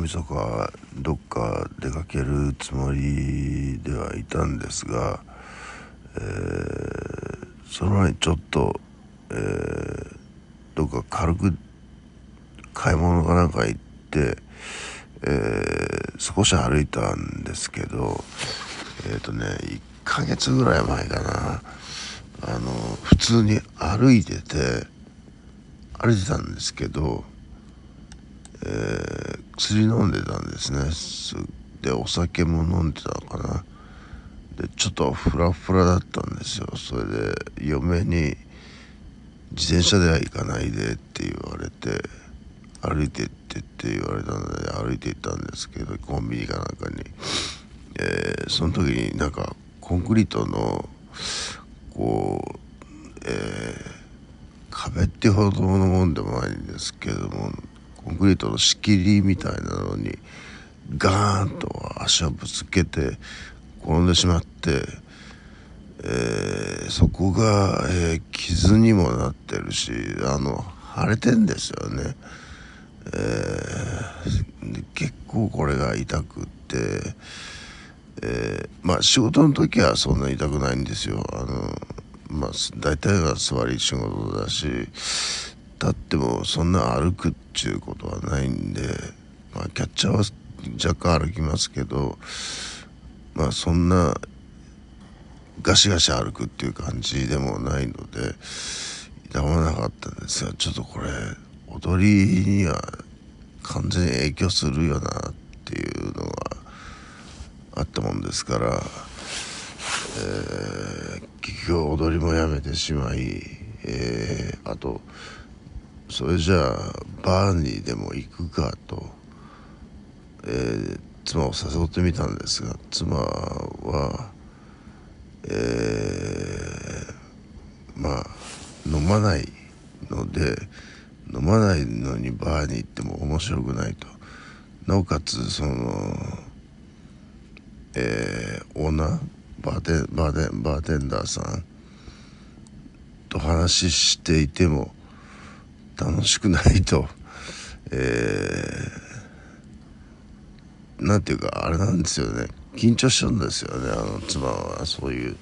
晦日どっか出かけるつもりではいたんですが、えー、その前にちょっと、えー、どっか軽く買い物かなんか行って、えー、少し歩いたんですけどえっ、ー、とね1ヶ月ぐらい前かな。あの普通に歩いてて歩いてたんですけど、えー、薬飲んでたんですね。でお酒も飲んでたかな。でちょっとフラフラだったんですよ。それで嫁に「自転車では行かないで」って言われて歩いてってって言われたので歩いて行ったんですけどコンビニかなんかに、えー、その時になんかコンクリートのこう、えー、壁ってほどのもんでもないんですけどもコンクリートの仕切りみたいなのにガーンと足をぶつけて転んでしまって、えー、そこが、えー、傷にもなってるしあの腫れてんですよね。えー、結構これが痛くって、えー、まあ仕事の時はそんな痛くないんですよあのまあ大体が座り仕事だし立ってもそんな歩くっちゅうことはないんで、まあ、キャッチャーは若干歩きますけどまあそんなガシガシ歩くっていう感じでもないので痛まなかったんです。がちょっとこれ踊りには完全に影響するよなっていうのがあったもんですから、えー、結局踊りもやめてしまい、えー、あとそれじゃあバーにでも行くかと、えー、妻を誘ってみたんですが妻は、えー、まあ飲まないので飲まないのにバーに行っても面白くないと。なおかつそのえー、オーナーバーテンバーテンバーテンダーさんと話していても楽しくないと、えー、なんていうかあれなんですよね。緊張しちゃうんですよね。あの妻はそういう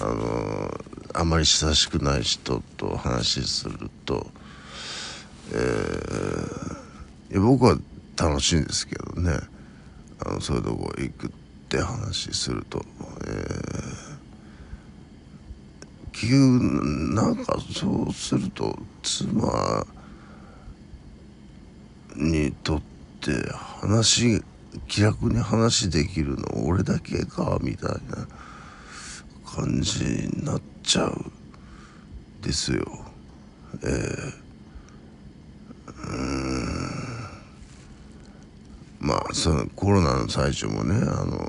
あのあまり親しくない人と話すると。えー、僕は楽しいんですけどね。あのそういうとこ行くって話すると、えー、結局なんかそうすると妻にとって話気楽に話できるの俺だけかみたいな感じになっちゃうですよ。えーまあそのコロナの最中もねあの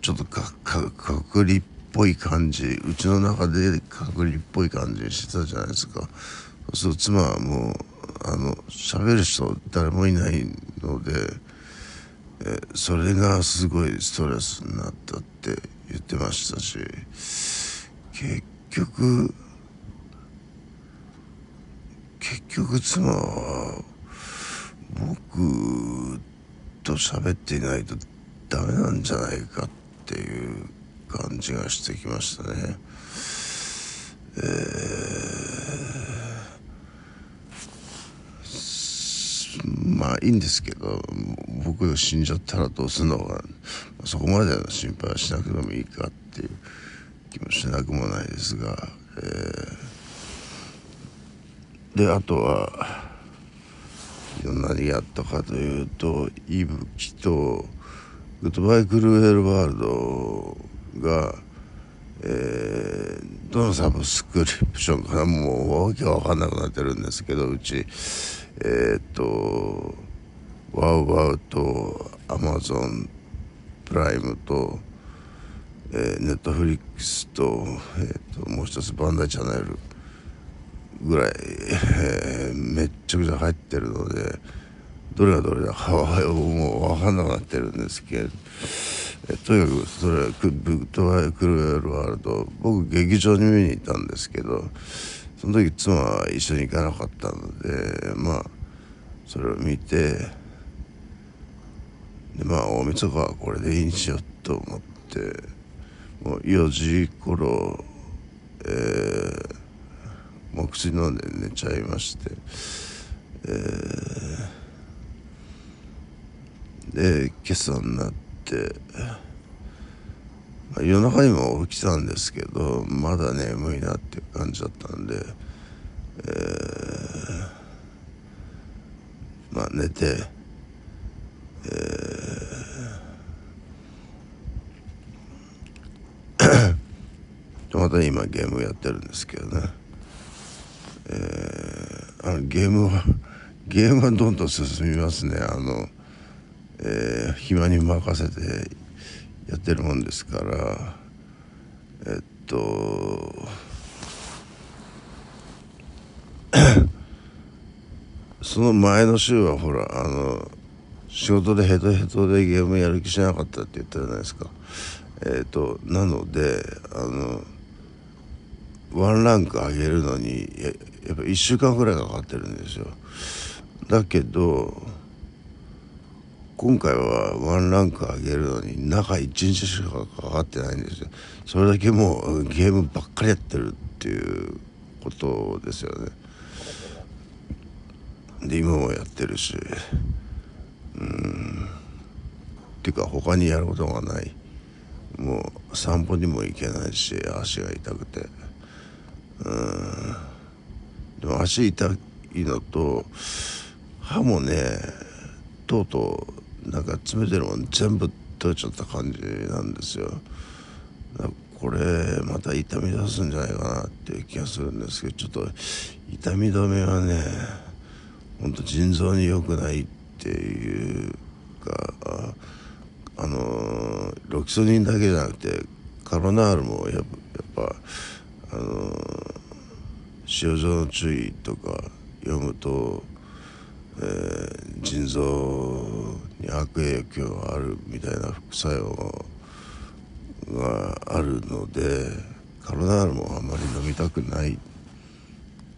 ちょっとかか隔離っぽい感じうちの中で隔離っぽい感じしてたじゃないですか。そう妻はもうあの喋る人誰もいないのでえそれがすごいストレスになったって言ってましたし結局結局妻は僕と喋っていないとダメなんじゃないかっていう感じがしてきましたね。えー、まあいいんですけど僕が死んじゃったらどうするのかそこまでの心配はしなくてもいいかっていう気もしなくもないですが、えー、であとは何やったかというと伊吹とグッドバイクルーエルワールドが、えー、どのサブスクリプションかなもうわけわかんなくなってるんですけどうちえー、っとワウワウとアマゾンプライムと、えー、ネットフリックスと,、えー、ともう一つバンダイチャンネルぐらい、えー、めっちゃくちゃ入ってるのでどれがどれだかはもう分かんなくなってるんですけど、とにかくそれはブッドワイクルエルワールド。僕劇場に見に行ったんですけどその時妻は一緒に行かなかったのでまあそれを見てでまあ大晦日はこれでいいにしようと思ってもう4時頃えー、もう薬飲んで寝ちゃいましてえー、で今朝になって、まあ、夜中にも起きたんですけどまだ眠いなっていう感じだったんでえー、まあ寝てえー、また今ゲームやってるんですけどね。えー、あのゲームはゲームはどんどん進みますね。あの、えー、暇に任せてやってるもんですからえっと その前の週はほらあの仕事でヘトヘトでゲームやる気しなかったって言ったじゃないですか。えっ、となのであのワンランク上げるのにやっぱ1週間ぐらいかかってるんですよ。だけど今回はワンランク上げるのに中1日しかかかってないんですよ。それだけもうゲームばっかりやってるっていうことですよね。で今もやってるし。うん。っていうか他にやることがない。もう散歩にも行けないし足が痛くて。うん。でも足痛いのと歯もねとうとうなんか詰めてるもん全部取れちゃった感じなんですよ。これまた痛み出すんじゃないかなっていう気がするんですけどちょっと痛み止めはねほんと腎臓に良くないっていうかあのロキソニンだけじゃなくてカロナールもやっぱあの使用上の注意とか読むと、えー、腎臓に悪影響があるみたいな副作用があるのでカロナールもあまり飲みたくないっ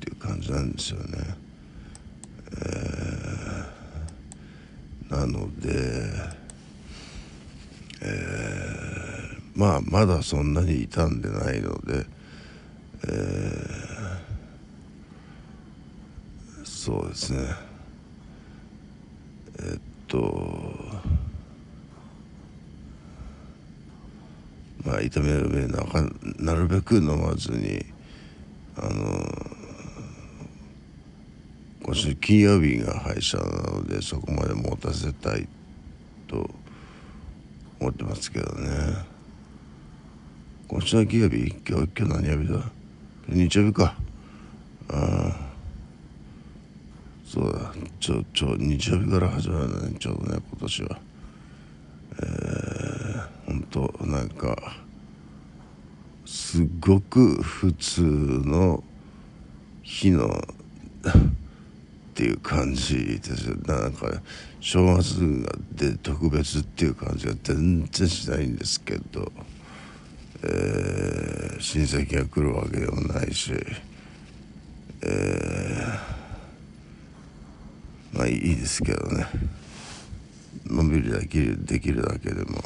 ていう感じなんですよね。えー、なので、えー、まあまだそんなに傷んでないので、えー、そうですねとまあ痛める目なかなるべく飲まずにあの今週金曜日が歯医者なのでそこまで持たせたいと思ってますけどね。今週の金曜日？今日今日何曜日だ？日曜日か。ああそうだ。ちょちょ日曜日から始まるねちょうどね今年は。えー、ほんとなんかすごく普通の日のっていう感じです。よなんか正月で特別っていう感じが全然しないんですけど、えー、親戚が来るわけでもないし、えー、まあいいですけどねのんびりできるできるだけでも。